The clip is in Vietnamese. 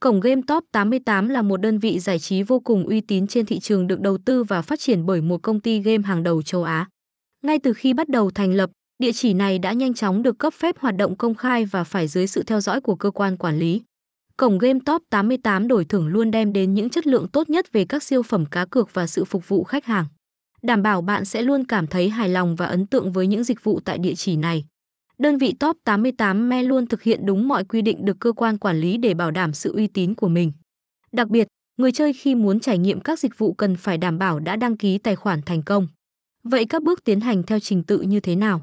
Cổng game Top 88 là một đơn vị giải trí vô cùng uy tín trên thị trường được đầu tư và phát triển bởi một công ty game hàng đầu châu Á. Ngay từ khi bắt đầu thành lập, địa chỉ này đã nhanh chóng được cấp phép hoạt động công khai và phải dưới sự theo dõi của cơ quan quản lý. Cổng game Top 88 đổi thưởng luôn đem đến những chất lượng tốt nhất về các siêu phẩm cá cược và sự phục vụ khách hàng. Đảm bảo bạn sẽ luôn cảm thấy hài lòng và ấn tượng với những dịch vụ tại địa chỉ này. Đơn vị Top 88 Me luôn thực hiện đúng mọi quy định được cơ quan quản lý để bảo đảm sự uy tín của mình. Đặc biệt, người chơi khi muốn trải nghiệm các dịch vụ cần phải đảm bảo đã đăng ký tài khoản thành công. Vậy các bước tiến hành theo trình tự như thế nào?